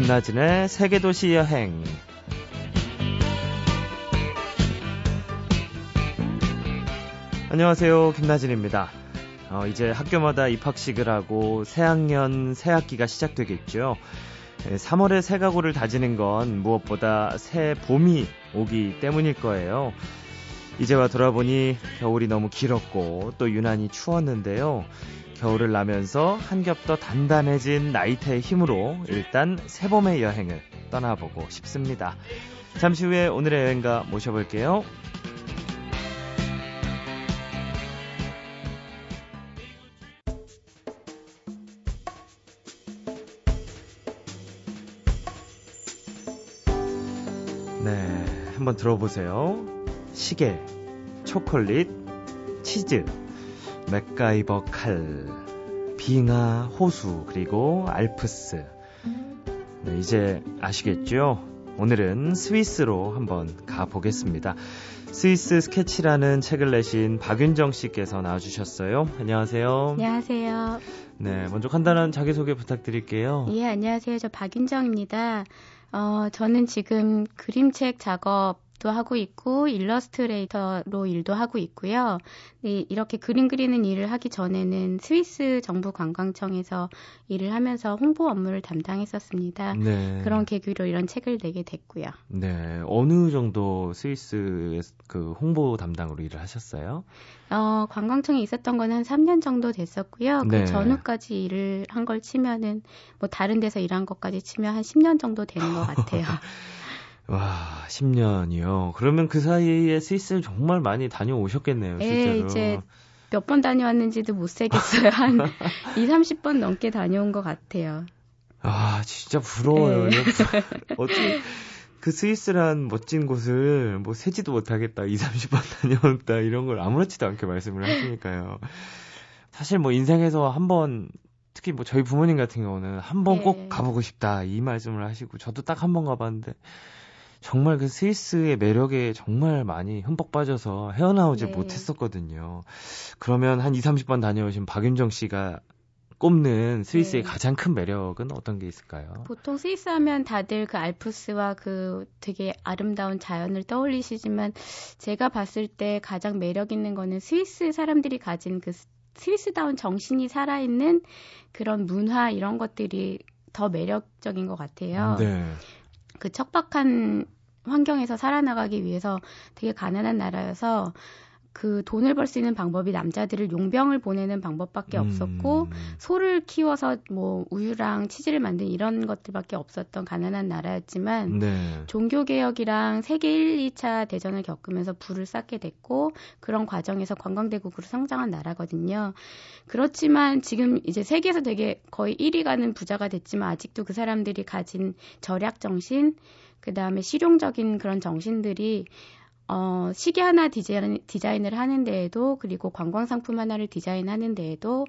김나진의 세계도시 여행. 안녕하세요. 김나진입니다. 어, 이제 학교마다 입학식을 하고 새학년, 새학기가 시작되겠죠. 3월에 새 가구를 다지는 건 무엇보다 새 봄이 오기 때문일 거예요. 이제와 돌아보니 겨울이 너무 길었고 또 유난히 추웠는데요. 겨울을 나면서 한겹더 단단해진 나이테의 힘으로 일단 새봄의 여행을 떠나보고 싶습니다. 잠시 후에 오늘의 여행가 모셔볼게요. 네, 한번 들어보세요. 시계, 초콜릿, 치즈, 맥가이버 칼, 빙하, 호수, 그리고 알프스. 네, 이제 아시겠죠? 오늘은 스위스로 한번 가보겠습니다. 스위스 스케치라는 책을 내신 박윤정 씨께서 나와주셨어요. 안녕하세요. 안녕하세요. 네, 먼저 간단한 자기소개 부탁드릴게요. 예, 안녕하세요. 저 박윤정입니다. 어, 저는 지금 그림책 작업 도 하고 있고 일러스트레이터로 일도 하고 있고요. 네, 이렇게 그림 그리는 일을 하기 전에는 스위스 정부 관광청에서 일을 하면서 홍보 업무를 담당했었습니다. 네. 그런 계기로 이런 책을 내게 됐고요. 네, 어느 정도 스위스 그 홍보 담당으로 일을 하셨어요? 어, 관광청에 있었던 건한 3년 정도 됐었고요. 그 네. 전후까지 일을 한 걸 치면은 뭐 다른 데서 일한 것까지 치면 한 10년 정도 되는 것 같아요. 와, 10년이요. 그러면 그 사이에 스위스를 정말 많이 다녀오셨겠네요, 예, 실제로. 예, 이제 몇 번 다녀왔는지도 못 세겠어요. 한 2, 30번 넘게 다녀온 것 같아요. 아, 진짜 부러워요. 네. 어떻게 그 스위스란 멋진 곳을 뭐 세지도 못하겠다, 2, 30번 다녀왔다, 이런 걸 아무렇지도 않게 말씀을 하시니까요. 사실 뭐 인생에서 한번 특히 뭐 저희 부모님 같은 경우는 한 번꼭 네. 가보고 싶다 이 말씀을 하시고 저도 딱 한 번 가봤는데 정말 그 스위스의 매력에 정말 많이 흠뻑 빠져서 헤어나오지 네. 못했었거든요. 그러면 한 2, 30번 다녀오신 박윤정 씨가 꼽는 스위스의 네. 가장 큰 매력은 어떤 게 있을까요? 보통 스위스 하면 다들 그 알프스와 그 되게 아름다운 자연을 떠올리시지만 제가 봤을 때 가장 매력 있는 거는 스위스 사람들이 가진 그 스위스다운 정신이 살아있는 그런 문화 이런 것들이 더 매력적인 것 같아요. 네. 그 척박한 환경에서 살아나가기 위해서 되게 가난한 나라여서 그 돈을 벌 수 있는 방법이 남자들을 용병을 보내는 방법밖에 음. 없었고 소를 키워서 뭐 우유랑 치즈를 만든 이런 것들밖에 없었던 가난한 나라였지만 네. 종교 개혁이랑 세계 1, 2차 대전을 겪으면서 불을 쌓게 됐고 그런 과정에서 관광대국으로 성장한 나라거든요. 그렇지만 지금 이제 세계에서 되게 거의 1위 가는 부자가 됐지만 아직도 그 사람들이 가진 절약 정신 그 다음에 실용적인 그런 정신들이 어, 시계 하나 디자인, 디자인을 하는 데에도 그리고 관광 상품 하나를 디자인하는 데에도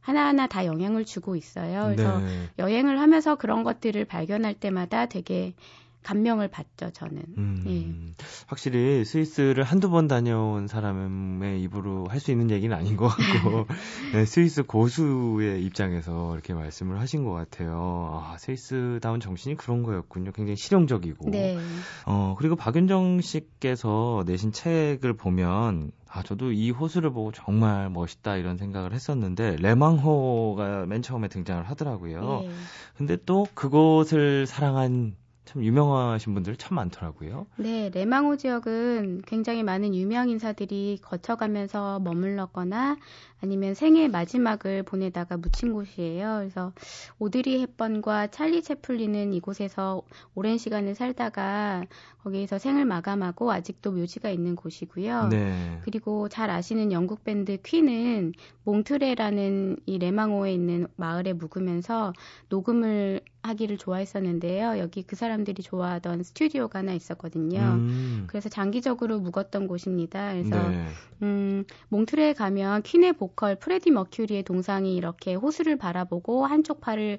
하나하나 다 영향을 주고 있어요. 그래서 네. 여행을 하면서 그런 것들을 발견할 때마다 되게 감명을 받죠, 저는. 음, 예. 확실히 스위스를 한두 번 다녀온 사람의 입으로 할 수 있는 얘기는 아닌 것 같고, 네, 스위스 고수의 입장에서 이렇게 말씀을 하신 것 같아요. 아, 스위스다운 정신이 그런 거였군요. 굉장히 실용적이고. 네. 어, 그리고 박윤정 씨께서 내신 책을 보면, 아, 저도 이 호수를 보고 정말 멋있다 이런 생각을 했었는데, 레망호가 맨 처음에 등장을 하더라고요. 네. 근데 또 그곳을 사랑한 참 유명하신 분들 참 많더라고요. 네, 레망호 지역은 굉장히 많은 유명 인사들이 거쳐가면서 머물렀거나 아니면 생애 마지막을 보내다가 묻힌 곳이에요. 그래서 오드리 헵번과 찰리 채플린은 이곳에서 오랜 시간을 살다가 거기에서 생을 마감하고 아직도 묘지가 있는 곳이고요. 네. 그리고 잘 아시는 영국 밴드 퀸은 몽트레라는 이 레만호에 있는 마을에 묵으면서 녹음을 하기를 좋아했었는데요. 여기 그 사람들이 좋아하던 스튜디오가 하나 있었거든요. 음. 그래서 장기적으로 묵었던 곳입니다. 그래서 네. 음, 몽트레에 가면 퀸의 보컬 프레디 머큐리의 동상이 이렇게 호수를 바라보고 한쪽 팔을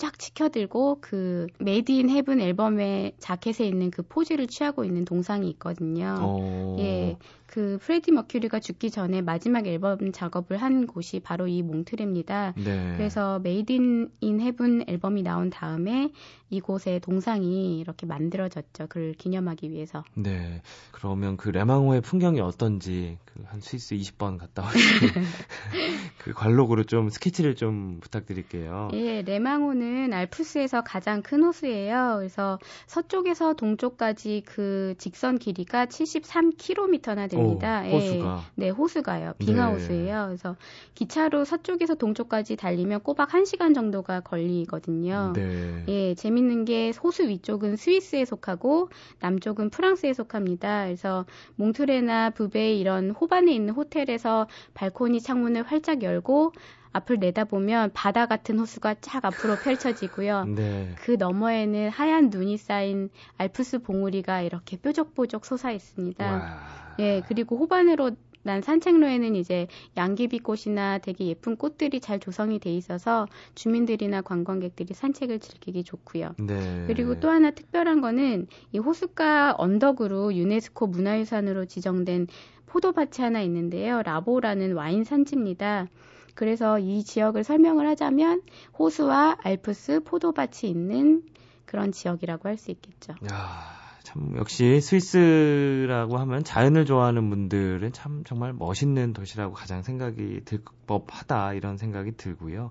쫙 치켜들고 그 Made in Heaven 앨범의 자켓에 있는 그 포즈를 취하고 있는 동상이 있거든요. 오. 예. 그 프레디 머큐리가 죽기 전에 마지막 앨범 작업을 한 곳이 바로 이 몽트뢰입니다. 네. 그래서 Made in Heaven 앨범이 나온 다음에 이곳의 동상이 이렇게 만들어졌죠. 그를 기념하기 위해서. 네. 그러면 그 레망호의 풍경이 어떤지 그 한 스위스 20번 갔다 오신 그 관록으로 좀 스케치를 좀 부탁드릴게요. 예, 레망호는 알프스에서 가장 큰 호수예요. 그래서 서쪽에서 동쪽까지 그 직선 길이가 73km나 됩니다. 오, 호수가. 예, 네, 호수가요. 빙하 네. 호수예요. 그래서 기차로 서쪽에서 동쪽까지 달리면 꼬박 1시간 정도가 걸리거든요. 네. 예, 재밌는 게 호수 위쪽은 스위스에 속하고 남쪽은 프랑스에 속합니다. 그래서 몽트레나 부베 이런 호반에 있는 호텔에서 발코니 창문을 활짝 열고 앞을 내다보면 바다 같은 호수가 쫙 앞으로 펼쳐지고요. 네. 그 너머에는 하얀 눈이 쌓인 알프스 봉우리가 이렇게 뾰족뾰족 솟아 있습니다. 와. 예, 그리고 호반으로 난 산책로에는 이제 양귀비꽃이나 되게 예쁜 꽃들이 잘 조성이 돼 있어서 주민들이나 관광객들이 산책을 즐기기 좋고요. 네. 그리고 또 하나 특별한 거는 이 호숫가 언덕으로 유네스코 문화유산으로 지정된 포도밭이 하나 있는데요. 라보라는 와인 산지입니다. 그래서 이 지역을 설명을 하자면 호수와 알프스 포도밭이 있는 그런 지역이라고 할 수 있겠죠. 야, 참 역시 스위스라고 하면 자연을 좋아하는 분들은 참 정말 멋있는 도시라고 가장 생각이 들 법하다 이런 생각이 들고요.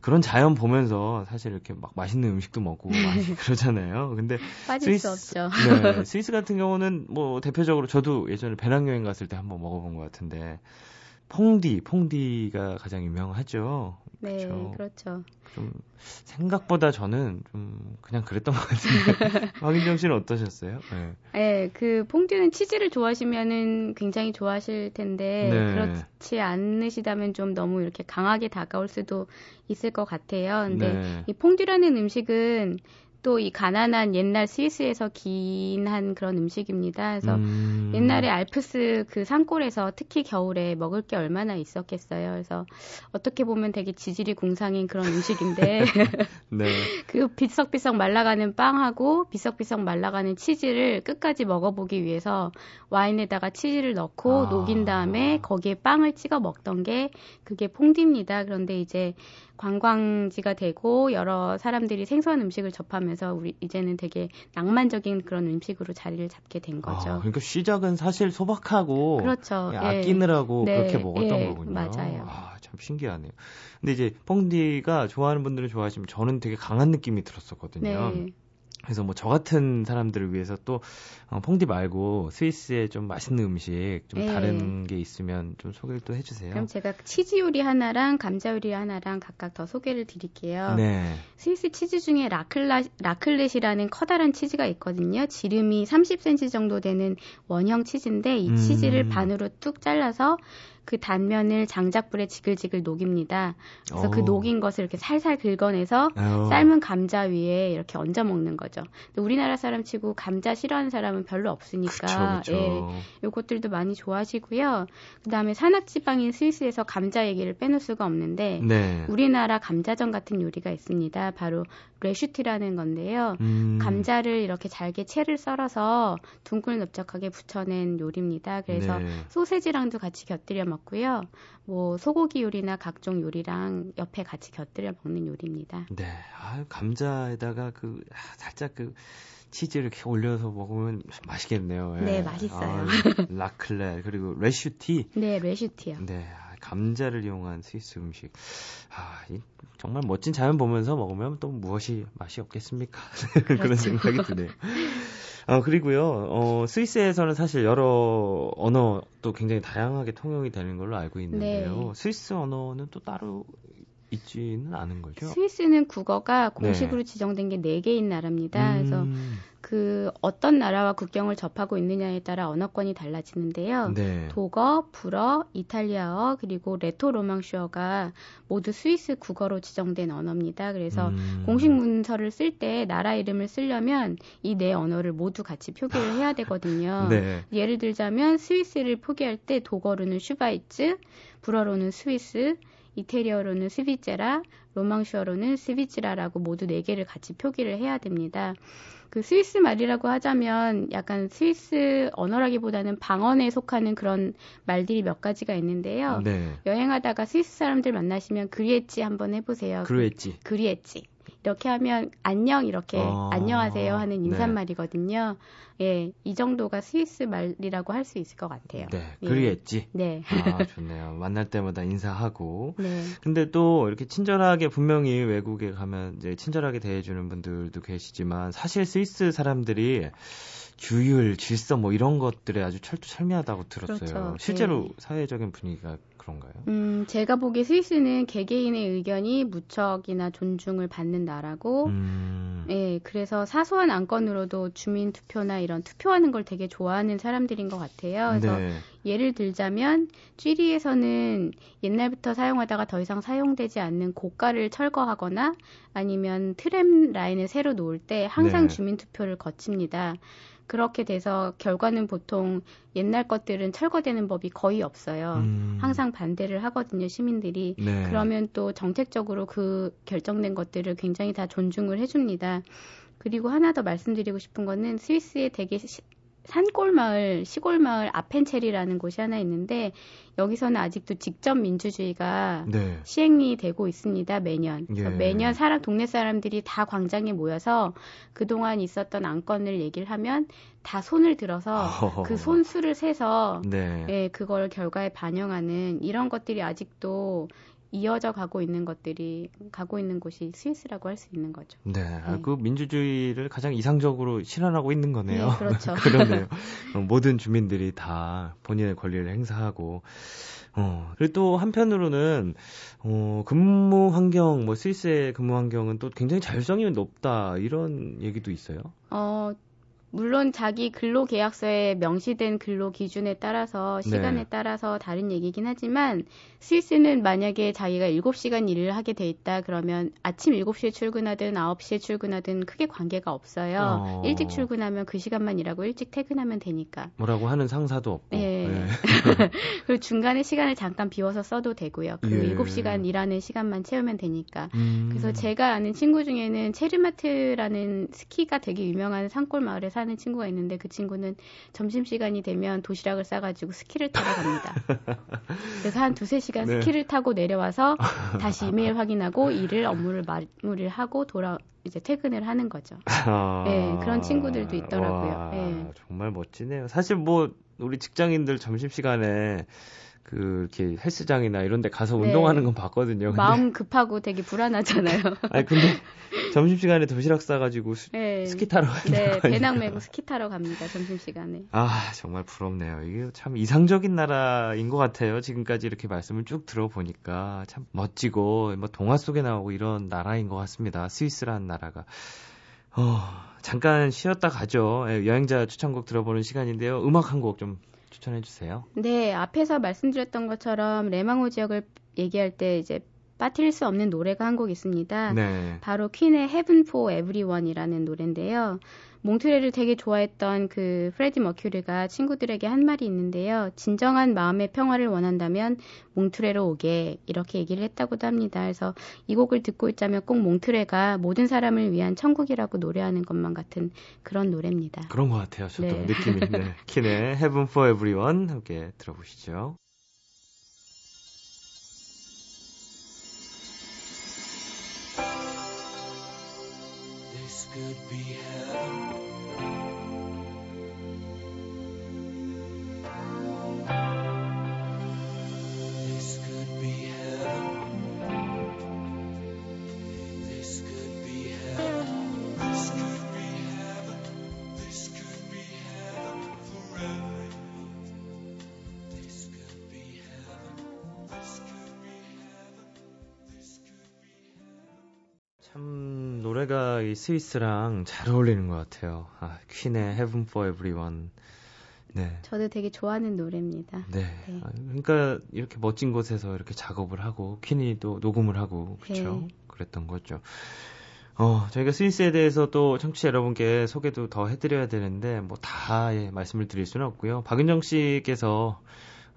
그런 자연 보면서 사실 이렇게 막 맛있는 음식도 먹고 많이 그러잖아요. 근데 빠질 스위스- 수 없죠. 네, 스위스 같은 경우는 뭐 대표적으로 저도 예전에 배낭여행 갔을 때 한번 먹어본 것 같은데 퐁디, 퐁디가 가장 유명하죠. 네, 그렇죠. 그렇죠. 좀 생각보다 저는 좀 그냥 그랬던 것 같은데 박인정 씨는 어떠셨어요? 네. 네, 그 퐁듀는 치즈를 좋아하시면은 굉장히 좋아하실 텐데 네. 그렇지 않으시다면 좀 너무 이렇게 강하게 다가올 수도 있을 것 같아요. 근데 네. 이 퐁듀라는 음식은 또 이 가난한 옛날 스위스에서 기인한 그런 음식입니다. 그래서 음, 옛날에 알프스 그 산골에서 특히 겨울에 먹을 게 얼마나 있었겠어요. 그래서 어떻게 보면 되게 지질이 공상인 그런 음식인데 네. 그 비석비석 말라가는 빵하고 비석비석 말라가는 치즈를 끝까지 먹어보기 위해서 와인에다가 치즈를 넣고 아. 녹인 다음에 거기에 빵을 찍어 먹던 게 그게 퐁디입니다. 그런데 이제 관광지가 되고 여러 사람들이 생소한 음식을 접하면서 우리 이제는 되게 낭만적인 그런 음식으로 자리를 잡게 된 거죠. 아, 그러니까 시작은 사실 소박하고 그렇죠. 그냥 예. 아끼느라고 네, 그렇게 먹었던 예, 거군요. 맞아요. 아, 참 신기하네요. 근데 이제 퐁디가 좋아하는 분들은 좋아하시면 저는 되게 강한 느낌이 들었었거든요. 네. 그래서 뭐 저 같은 사람들을 위해서 또 어, 퐁디 말고 스위스에 좀 맛있는 음식 좀 네. 다른 게 있으면 좀 소개를 또 해주세요. 그럼 제가 치즈 요리 하나랑 감자 요리 하나랑 각각 더 소개를 드릴게요. 네. 스위스 치즈 중에 라클라, 라클렛이라는 커다란 치즈가 있거든요. 지름이 30cm 정도 되는 원형 치즈인데 이 음. 치즈를 반으로 뚝 잘라서 그 단면을 장작불에 지글지글 녹입니다. 그래서 그 오. 녹인 것을 이렇게 살살 긁어내서 어. 삶은 감자 위에 이렇게 얹어 먹는 거죠. 우리나라 사람 치고 감자 싫어하는 사람은 별로 없으니까 그쵸, 그쵸. 예, 요것들도 많이 좋아하시고요. 그다음에 산악지방인 스위스에서 감자 얘기를 빼놓을 수가 없는데 네. 우리나라 감자전 같은 요리가 있습니다. 바로 레슈티라는 건데요. 음. 감자를 이렇게 잘게 채를 썰어서 둥글 넓적하게 붙여낸 요리입니다. 그래서 네. 소세지랑도 같이 곁들여 먹고요. 뭐 소고기 요리나 각종 요리랑 옆에 같이 곁들여 먹는 요리입니다. 네. 아, 감자에다가 그 아, 살짝 그 치즈 이렇게 올려서 먹으면 맛있겠네요. 예. 네, 맛있어요. 아, 라클레 그리고 뢰스티. 네, 뢰스티요. 네. 아, 감자를 이용한 스위스 음식. 아, 이, 정말 멋진 자연 보면서 먹으면 또 무엇이 맛이 없겠습니까? 그런 그렇죠. 생각이 드네요. 어, 그리고요, 어, 스위스에서는 사실 여러 언어도 굉장히 다양하게 통용이 되는 걸로 알고 있는데요. 네. 스위스 언어는 또 따로 있지는 않은 거죠? 스위스는 국어가 공식으로 지정된 게 네개인 나라입니다. 그래서 음, 그 어떤 나라와 국경을 접하고 있느냐에 따라 언어권이 달라지는데요. 네. 독어, 불어, 이탈리아어, 그리고 레토 로망슈어가 모두 스위스 국어로 지정된 언어입니다. 그래서 음, 공식 문서를 쓸 때 나라 이름을 쓰려면 이 네 언어를 모두 같이 표기를 해야 되거든요. 네. 예를 들자면 스위스를 표기할 때 독어로는 Schweiz, 불어로는 Suisse, 이태리어로는 Svizzera, 로망슈어로는 Svizra라고 모두 네 개를 같이 표기를 해야 됩니다. 그 스위스 말이라고 하자면 약간 스위스 언어라기보다는 방언에 속하는 그런 말들이 몇 가지가 있는데요. 네. 여행하다가 스위스 사람들 만나시면 그리엣지 한번 해보세요. 그루엣지. 그리엣지. 이렇게 하면 안녕 이렇게 아, 안녕하세요 하는 네. 인사말이거든요. 네. 예, 이 정도가 스위스 말이라고 할 수 있을 것 같아요. 네, 예. 그리했지. 네. 아, 좋네요. 만날 때마다 인사하고. 네. 근데 또 이렇게 친절하게 분명히 외국에 가면 이제 친절하게 대해주는 분들도 계시지만 사실 스위스 사람들이 규율, 질서 뭐 이런 것들에 아주 철두철미하다고 들었어요. 그렇죠. 실제로 네. 사회적인 분위기가 그런가요? 음, 제가 보기에 스위스는 개개인의 의견이 무척이나 존중을 받는 나라고, 음... 예, 그래서 사소한 안건으로도 주민 투표나 이런 투표하는 걸 되게 좋아하는 사람들인 것 같아요. 그래서 네. 예를 들자면 쥐리에서는 옛날부터 사용하다가 더 이상 사용되지 않는 고가를 철거하거나 아니면 트램 라인을 새로 놓을 때 항상 네. 주민 투표를 거칩니다. 그렇게 돼서 결과는 보통 옛날 것들은 철거되는 법이 거의 없어요. 음. 항상 반대를 하거든요, 시민들이. 네. 그러면 또 정책적으로 그 결정된 것들을 굉장히 다 존중을 해줍니다. 그리고 하나 더 말씀드리고 싶은 거는 스위스에 되게 시, 산골 마을, 시골 마을 아펜체리라는 곳이 하나 있는데 여기서는 아직도 직접 민주주의가 네. 시행이 되고 있습니다. 매년. 예. 매년 사람 동네 사람들이 다 광장에 모여서 그 동안 있었던 안건을 얘기를 하면 다 손을 들어서 어허허. 그 손수를 세서 네. 예, 그걸 결과에 반영하는 이런 것들이 아직도 이어져 가고 있는 것들이 가고 있는 곳이 스위스라고 할 수 있는 거죠. 네, 네. 그 민주주의를 가장 이상적으로 실현하고 있는 거네요. 네, 그렇죠. 그러네요. 어, 모든 주민들이 다 본인의 권리를 행사하고 어, 그리고 또 한편으로는, 어, 근무 환경, 뭐, 스위스의 근무 환경은 또 굉장히 자율성이 높다, 이런 얘기도 있어요? 어, 물론 자기 근로 계약서에 명시된 근로 기준에 따라서 시간에 네. 따라서 다른 얘기긴 하지만 스위스는 만약에 자기가 7시간 일을 하게 돼 있다 그러면 아침 7시에 출근하든 9시에 출근하든 크게 관계가 없어요. 어... 일찍 출근하면 그 시간만 일하고 일찍 퇴근하면 되니까. 뭐라고 하는 상사도 없고. 네. 네. 그리고 중간에 시간을 잠깐 비워서 써도 되고요. 그 예. 7시간 일하는 시간만 채우면 되니까. 음... 그래서 제가 아는 친구 중에는 체르마트라는 스키가 되게 유명한 산골 마을에 사는 친구가 있는데 그 친구는 점심 시간이 되면 도시락을 싸가지고 스키를 타러 갑니다. 그래서 한 두세 시간 네. 스키를 타고 내려와서 다시 이메일 확인하고 일을 업무를 마무리를 하고 돌아 이제 퇴근을 하는 거죠. 아... 네, 그런 친구들도 있더라고요. 와, 네. 정말 멋지네요. 사실 뭐 우리 직장인들 점심 시간에 그 이렇게 헬스장이나 이런 데 가서 네. 운동하는 건 봤거든요. 마음 급하고 되게 불안하잖아요. 아니 근데 점심 시간에 도시락 싸 가지고 네. 스키 타러 가는 네, 배낭 메고 스키 타러 갑니다. 점심 시간에. 아, 정말 부럽네요. 이게 참 이상적인 나라인 것 같아요. 지금까지 이렇게 말씀을 쭉 들어보니까 참 멋지고 뭐 동화 속에 나오고 이런 나라인 것 같습니다. 스위스라는 나라가. 어, 잠깐 쉬었다 가죠. 예, 여행자 추천곡 들어보는 시간인데요. 음악 한 곡 좀 추천해 주세요. 네, 앞에서 말씀드렸던 것처럼 레망호 지역을 얘기할 때 이제 빠뜨릴 수 없는 노래가 한 곡 있습니다. 네. 바로 퀸의 Heaven for Everyone이라는 노래인데요. 몽트레를 되게 좋아했던 그 프레디 머큐리가 친구들에게 한 말이 있는데요. 진정한 마음의 평화를 원한다면 몽트레로 오게 이렇게 얘기를 했다고도 합니다. 그래서 이 곡을 듣고 있자면 꼭 몽트레가 모든 사람을 위한 천국이라고 노래하는 것만 같은 그런 노래입니다. 그런 것 같아요. 저도 네. 느낌이. 네. 킨의 Heaven for Everyone 함께 들어보시죠. 참 노래가 이 스위스랑 잘 어울리는 것 같아요. 아, 퀸의 Heaven for Everyone. 네. 저도 되게 좋아하는 노래입니다. 네. 네. 아, 그러니까 이렇게 멋진 곳에서 이렇게 작업을 하고 퀸이 또 녹음을 하고 그렇죠. 네. 그랬던 거죠. 어, 저희가 스위스에 대해서 또 청취자 여러분께 소개도 더 해드려야 되는데 뭐 다 예, 말씀을 드릴 수는 없고요. 박은정 씨께서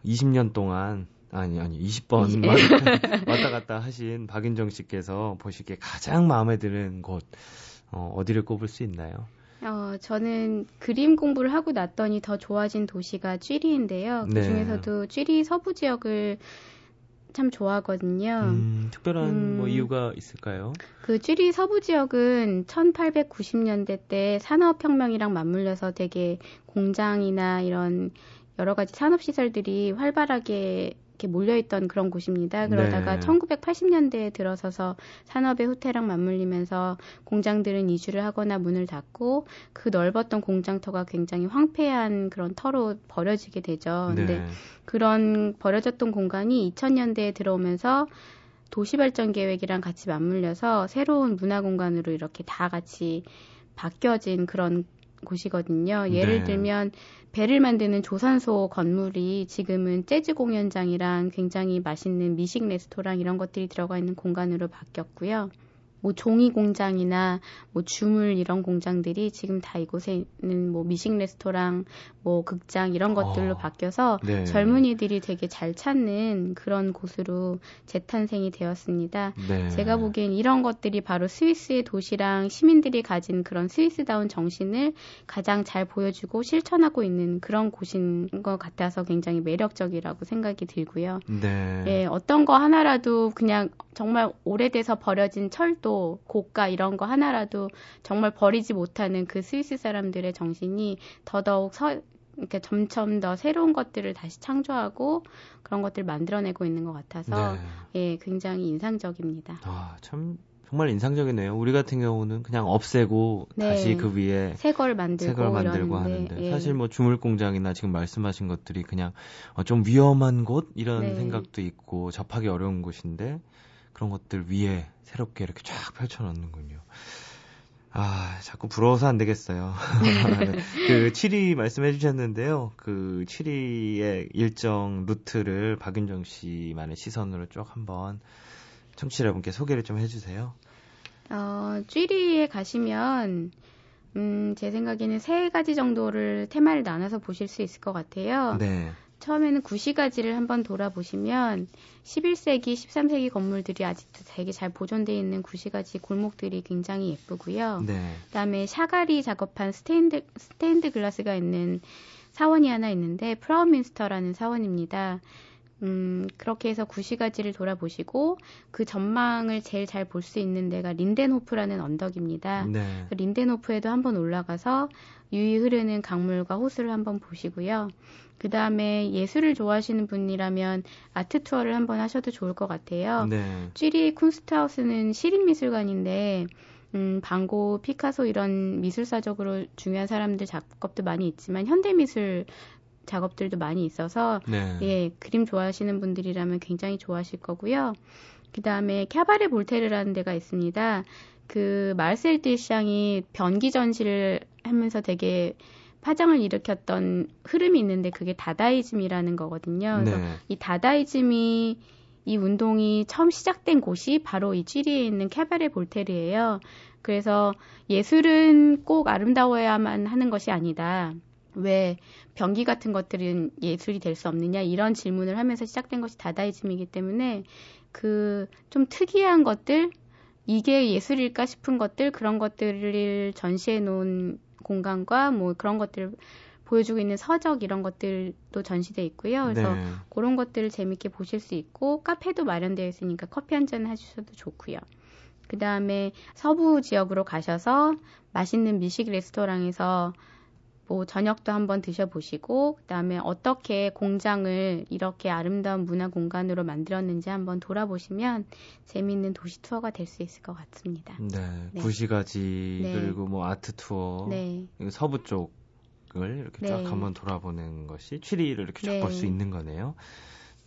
20년 동안 아니 아니 20번 왔다 갔다 하신 박인정 씨께서 보시기에 가장 마음에 드는 곳 어, 어디를 꼽을 수 있나요? 어, 저는 그림 공부를 하고 났더니 더 좋아진 도시가 쥐리인데요. 그 네. 중에서도 쥐리 서부 지역을 참 좋아하거든요. 음, 특별한 음, 뭐 이유가 있을까요? 그 쥐리 서부 지역은 1890년대 때 산업혁명이랑 맞물려서 되게 공장이나 이런 여러 가지 산업 시설들이 활발하게 이렇게 몰려있던 그런 곳입니다. 그러다가 네. 1980년대에 들어서서 산업의 후퇴랑 맞물리면서 공장들은 이주를 하거나 문을 닫고 그 넓었던 공장터가 굉장히 황폐한 그런 터로 버려지게 되죠. 네. 근데 그런 버려졌던 공간이 2000년대에 들어오면서 도시발전 계획이랑 같이 맞물려서 새로운 문화 공간으로 이렇게 다 같이 바뀌어진 그런 곳이거든요. 예를 네. 들면 배를 만드는 조선소 건물이 지금은 재즈 공연장이랑 굉장히 맛있는 미식 레스토랑 이런 것들이 들어가 있는 공간으로 바뀌었고요. 뭐 종이 공장이나 뭐 주물 이런 공장들이 지금 다 이곳에는 뭐 미식 레스토랑, 뭐 극장 이런 것들로 어, 바뀌어서 네. 젊은이들이 되게 잘 찾는 그런 곳으로 재탄생이 되었습니다. 네. 제가 보기엔 이런 것들이 바로 스위스의 도시랑 시민들이 가진 그런 스위스다운 정신을 가장 잘 보여주고 실천하고 있는 그런 곳인 것 같아서 굉장히 매력적이라고 생각이 들고요. 네. 예, 어떤 거 하나라도 그냥 정말 오래돼서 버려진 철도, 고가 이런 거 하나라도 정말 버리지 못하는 그 스위스 사람들의 정신이 더더욱 서, 이렇게 점점 더 새로운 것들을 다시 창조하고 그런 것들을 만들어내고 있는 것 같아서 네. 예, 굉장히 인상적입니다. 아, 참 정말 인상적이네요. 우리 같은 경우는 그냥 없애고 네. 다시 그 위에 새 걸 만들고, 새걸 만들고 하는데 예. 사실 뭐 주물 공장이나 지금 말씀하신 것들이 그냥 어, 좀 위험한 곳 이런 네. 생각도 있고 접하기 어려운 곳인데 그런 것들 위에 새롭게 이렇게 쫙 펼쳐놓는군요. 아, 자꾸 부러워서 안 되겠어요. 그 7위 말씀해 주셨는데요. 그 7위의 일정 루트를 박윤정 씨만의 시선으로 쭉 한번 청취자 여러분께 소개를 좀 해주세요. 어, 7위에 가시면, 음, 제 생각에는 세 가지 정도를 테마를 나눠서 보실 수 있을 것 같아요. 네. 처음에는 구시가지를 한번 돌아보시면 11세기, 13세기 건물들이 아직도 되게 잘 보존되어 있는 구시가지 골목들이 굉장히 예쁘고요. 네. 그다음에 샤갈이 작업한 스테인드 스테인드 글라스가 있는 사원이 하나 있는데 프라우뮌스터라는 사원입니다. 음, 그렇게 해서 구시가지를 돌아보시고 그 전망을 제일 잘 볼 수 있는 데가 린덴호프라는 언덕입니다. 네. 그 린덴호프에도 한번 올라가서 유이 흐르는 강물과 호수를 한번 보시고요. 그 다음에 예술을 좋아하시는 분이라면 아트 투어를 한번 하셔도 좋을 것 같아요. 네. 쥐리 쿤스트하우스는 시립미술관인데 음, 방고, 피카소 이런 미술사적으로 중요한 사람들 작업도 많이 있지만 현대미술 작업들도 많이 있어서 네. 예, 그림 좋아하시는 분들이라면 굉장히 좋아하실 거고요. 그 다음에 캬바레 볼테르라는 데가 있습니다. 그 마르셀 딜샹이 변기 전시를 하면서 되게 파장을 일으켰던 흐름이 있는데 그게 다다이즘이라는 거거든요. 그래서 네. 이 다다이즘이 이 운동이 처음 시작된 곳이 바로 이 쥐리에 있는 캐바레 볼테르예요. 그래서 예술은 꼭 아름다워야만 하는 것이 아니다. 왜 변기 같은 것들은 예술이 될 수 없느냐 이런 질문을 하면서 시작된 것이 다다이즘이기 때문에 그 좀 특이한 것들 이게 예술일까 싶은 것들 그런 것들을 전시해 놓은 공간과 뭐 그런 것들을 보여주고 있는 서적 이런 것들도 전시돼 있고요. 그래서 네. 그런 것들을 재밌게 보실 수 있고 카페도 마련되어 있으니까 커피 한잔 하셔도 좋고요. 그 다음에 서부 지역으로 가셔서 맛있는 미식 레스토랑에서 뭐 저녁도 한번 드셔보시고 그다음에 어떻게 공장을 이렇게 아름다운 문화 공간으로 만들었는지 한번 돌아보시면 재미있는 도시 투어가 될 수 있을 것 같습니다. 네, 네. 구시가지 네. 그리고 뭐 아트 투어 네. 서부 쪽을 이렇게 네. 쫙 한번 돌아보는 것이 취리를 이렇게 쫙 볼수 네. 있는 거네요.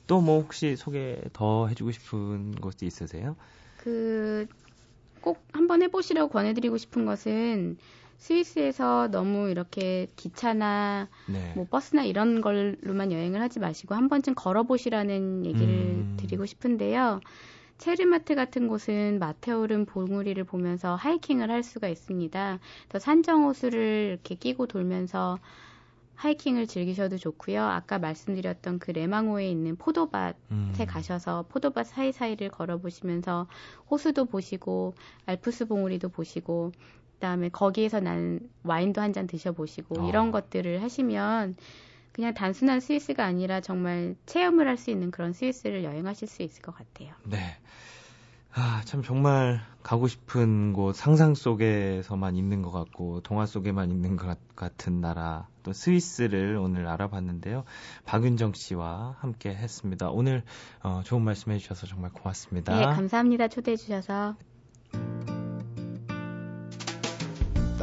또 뭐 혹시 소개 더 해주고 싶은 곳이 있으세요? 그 꼭 한번 해보시라고 권해드리고 싶은 것은 스위스에서 너무 이렇게 기차나 네. 뭐 버스나 이런 걸로만 여행을 하지 마시고 한 번쯤 걸어보시라는 얘기를 음. 드리고 싶은데요. 체르마트 같은 곳은 마테오른 봉우리를 보면서 하이킹을 할 수가 있습니다. 또 산정 호수를 이렇게 끼고 돌면서 하이킹을 즐기셔도 좋고요. 아까 말씀드렸던 그 레망호에 있는 포도밭에 음. 가셔서 포도밭 사이사이를 걸어보시면서 호수도 보시고 알프스 봉우리도 보시고 그다음에 거기에서 난 와인도 한 잔 드셔보시고 어. 이런 것들을 하시면 그냥 단순한 스위스가 아니라 정말 체험을 할 수 있는 그런 스위스를 여행하실 수 있을 것 같아요. 네. 아, 참 정말 가고 싶은 곳 상상 속에서만 있는 것 같고 동화 속에만 있는 것 같은 나라 또 스위스를 오늘 알아봤는데요. 박윤정 씨와 함께 했습니다. 오늘 어, 좋은 말씀 해주셔서 정말 고맙습니다. 네, 감사합니다. 초대해 주셔서.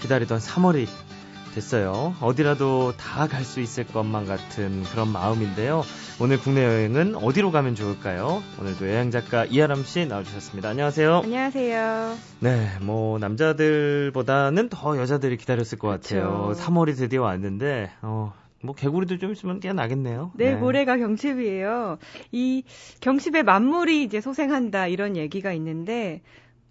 기다리던 3월이 됐어요. 어디라도 다 갈 수 있을 것만 같은 그런 마음인데요. 오늘 국내 여행은 어디로 가면 좋을까요? 오늘도 여행 작가 이하람 씨 나와주셨습니다. 안녕하세요. 안녕하세요. 네, 뭐 남자들보다는 더 여자들이 기다렸을 것 같아요. 그렇죠. 3월이 드디어 왔는데 어, 뭐 개구리도 좀 있으면 꽤 나겠네요. 네, 네, 모레가 경칩이에요. 이 경칩의 만물이 이제 소생한다 이런 얘기가 있는데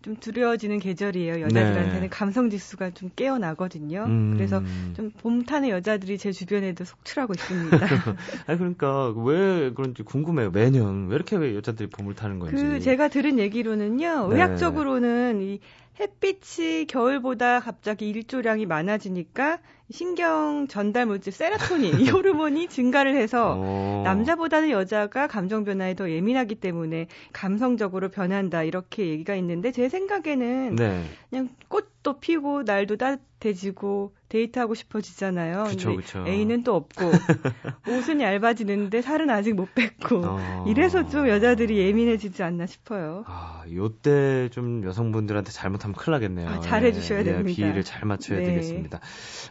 좀 두려워지는 계절이에요. 여자들한테는 네. 감성 지수가 좀 깨어나거든요. 음. 그래서 좀 봄 타는 여자들이 제 주변에도 속출하고 있습니다. 아 그러니까 왜 그런지 궁금해요. 매년 왜 이렇게 왜 여자들이 봄을 타는 건지. 그 제가 들은 얘기로는요. 네. 의학적으로는 이 햇빛이 겨울보다 갑자기 일조량이 많아지니까 신경 전달 물질 세라토닌 이 호르몬이 증가를 해서 오. 어. 남자보다는 여자가 감정 변화에 더 예민하기 때문에 감성적으로 변한다 이렇게 얘기가 있는데 제 생각에는 네. 그냥 꽃도 피고 날도 따 뜻해지고 데이트하고 싶어지잖아요. 그쵸, 그쵸. 애인은 또 없고 옷은 얇아지는데 살은 아직 못 뺐고 어... 이래서 좀 여자들이 예민해지지 않나 싶어요. 아, 요때 좀 여성분들한테 잘못하면 큰일 나겠네요. 아, 잘해 주셔야 네, 됩니다. 비위를 잘 맞춰야 네. 되겠습니다.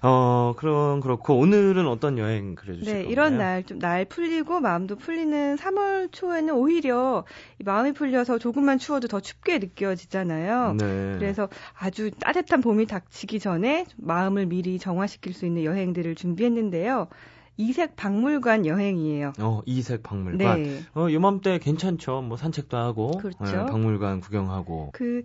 어, 그럼 그렇고 오늘은 어떤 여행 그려 주실 네, 건가요? 이런 날 좀 날 풀리고 마음도 풀리는 3월 초에는 오히려 마음이 풀려서 조금만 추워도 더 춥게 느껴지잖아요. 네. 그래서 아주 따뜻한 봄이 닥치기 전에 마음을 미리 미리 정화시킬 수 있는 여행들을 준비했는데요. 이색 박물관 여행이에요. 어, 이색 박물관. 네. 어, 요맘때 괜찮죠. 뭐 산책도 하고, 그렇죠. 네, 박물관 구경하고. 그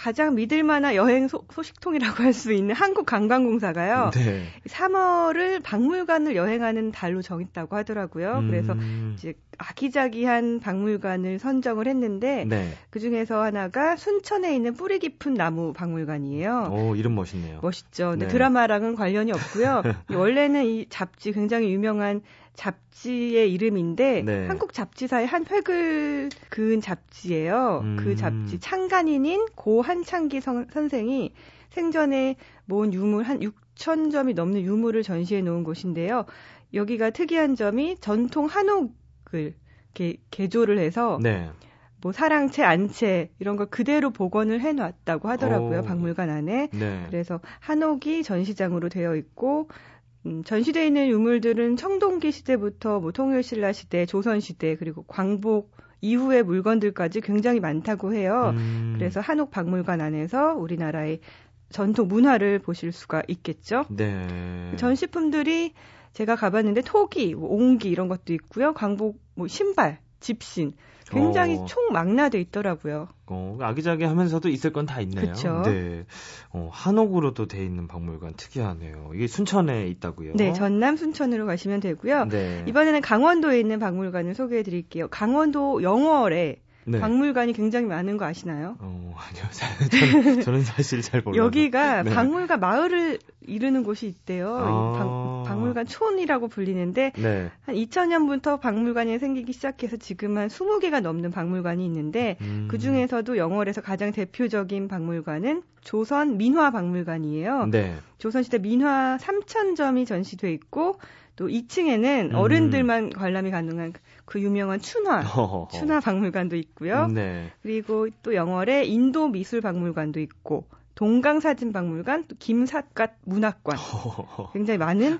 가장 믿을 만한 여행 소, 식통이라고 할 수 있는 한국관광공사가요. 네. 3월을 박물관을 여행하는 달로 정했다고 하더라고요. 음. 그래서 이제 아기자기한 박물관을 선정을 했는데 네. 그 중에서 하나가 순천에 있는 뿌리 깊은 나무 박물관이에요. 오, 이름 멋있네요. 멋있죠. 근데 네. 드라마랑은 관련이 없고요. 원래는 이 잡지 굉장히 유명한 잡지의 이름인데 네. 한국 잡지사의 한 획을 그은 잡지예요. 그 음. 그 잡지 창간인인 고 한창기 선, 선생이 생전에 모은 유물 한 6천 점이 넘는 유물을 전시해 놓은 곳인데요. 여기가 특이한 점이 전통 한옥을 개, 개조를 해서 네. 뭐 사랑채, 안채 이런 걸 그대로 복원을 해놨다고 하더라고요. 오. 박물관 안에. 네. 그래서 한옥이 전시장으로 되어 있고 음, 전시되어 있는 유물들은 청동기 시대부터 뭐 통일신라 시대, 조선 시대 그리고 광복 이후의 물건들까지 굉장히 많다고 해요. 음. 그래서 한옥 박물관 안에서 우리나라의 전통 문화를 보실 수가 있겠죠. 네. 전시품들이 제가 가봤는데 토기, 뭐 옹기 이런 것도 있고요. 광복, 뭐 신발, 집신 굉장히 어. 총망라돼 있더라고요. 어, 아기자기하면서도 있을 건 다 있네요. 그쵸? 네. 어, 한옥으로 도 돼 있는 박물관 특이하네요. 이게 순천에 있다고요? 네, 전남 순천으로 가시면 되고요. 네. 이번에는 강원도에 있는 박물관을 소개해 드릴게요. 강원도 영월에 네. 박물관이 굉장히 많은 거 아시나요? 어, 아니요. 저는, 저는 사실 잘 몰라요. 여기가 네. 박물관 마을을 이루는 곳이 있대요. 아~ 박, 박물관 촌이라고 불리는데 네. 한 2000년부터 박물관이 생기기 시작해서 지금 한 20개가 넘는 박물관이 있는데 음. 그 중에서도 영월에서 가장 대표적인 박물관은 조선 민화 박물관이에요. 네. 조선시대 민화 3,000점이 전시돼 있고 또 2층에는 음. 어른들만 관람이 가능한 그 유명한 춘화, 어허허. 춘화 박물관도 있고요. 네. 그리고 또 영월에 인도 미술 박물관도 있고 동강사진 박물관, 또 김삿갓 문학관. 굉장히 많은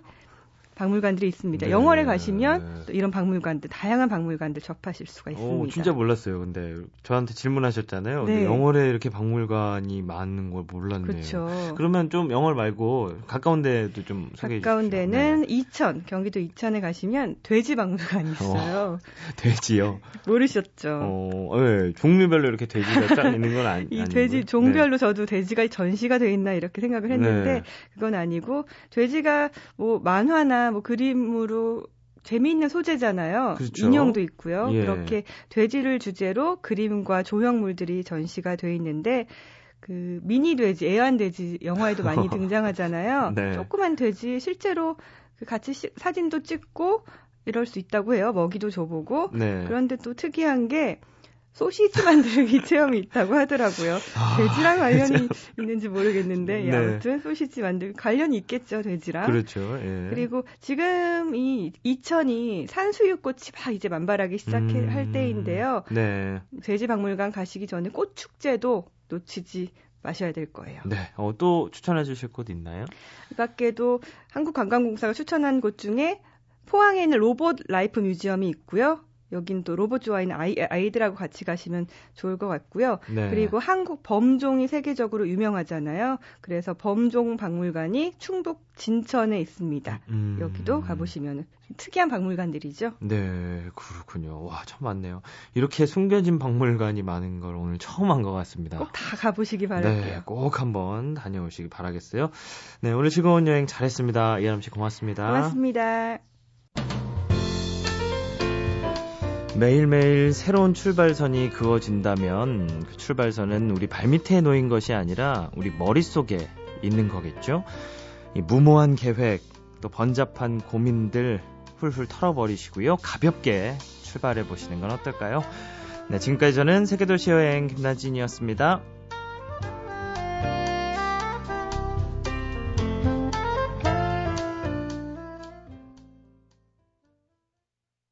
박물관들이 있습니다. 네. 영월에 가시면 또 이런 박물관들, 다양한 박물관들 접하실 수가 있습니다. 오, 진짜 몰랐어요. 근데 저한테 질문하셨잖아요. 네. 영월에 이렇게 박물관이 많은 걸 몰랐네요. 그렇죠. 그러면 좀 영월 말고 가까운 데도 좀 소개해 주세요. 가까운 데는 네. 이천, 경기도 이천에 가시면 돼지 박물관이 어, 있어요. 어, 돼지요? 모르셨죠? 어, 네. 종류별로 이렇게 돼지가 쫙 있는 건 아니, 이 돼지 네. 종별로 저도 돼지가 전시가 돼 있나 이렇게 생각을 했는데 네. 그건 아니고 돼지가 뭐 만화나 뭐 그림으로 재미있는 소재잖아요. 그렇죠. 인형도 있고요. 예. 그렇게 돼지를 주제로 그림과 조형물들이 전시가 돼 있는데 그 미니 돼지, 애완 돼지 영화에도 많이 등장하잖아요. 네. 조그만 돼지 실제로 그 같이 시, 사진도 찍고 이럴 수 있다고 해요. 먹이도 줘보고. 네. 그런데 또 특이한 게 소시지 만들기 체험이 있다고 하더라고요. 아, 돼지랑 관련이 있는지 모르겠는데 네. 아무튼 소시지 만들기 관련이 있겠죠 돼지랑. 그렇죠. 예. 그리고 지금 이 이천이 산수유꽃이 막 이제 만발하기 시작할 음, 때인데요. 네. 돼지 박물관 가시기 전에 꽃 축제도 놓치지 마셔야 될 거예요. 네. 어, 또 추천해 주실 곳 있나요? 이 밖에도 한국관광공사가 추천한 곳 중에 포항에 있는 로봇 라이프 뮤지엄이 있고요. 여긴 또 로봇 좋아하는 아이, 아이들하고 같이 가시면 좋을 것 같고요. 네. 그리고 한국 범종이 세계적으로 유명하잖아요. 그래서 범종 박물관이 충북 진천에 있습니다. 음. 여기도 가보시면 특이한 박물관들이죠. 네, 그렇군요. 와, 참 많네요. 이렇게 숨겨진 박물관이 많은 걸 오늘 처음 안 것 같습니다. 꼭 다 가보시기 바랄게요. 네, 꼭 한번 다녀오시기 바라겠어요. 네, 오늘 즐거운 여행 잘했습니다. 이하람 씨 고맙습니다. 고맙습니다. 매일매일 새로운 출발선이 그어진다면 그 출발선은 우리 발밑에 놓인 것이 아니라 우리 머릿속에 있는 거겠죠? 이 무모한 계획, 또 번잡한 고민들 훌훌 털어버리시고요. 가볍게 출발해 보시는 건 어떨까요? 네, 지금까지 저는 세계도시 여행 김나진이었습니다.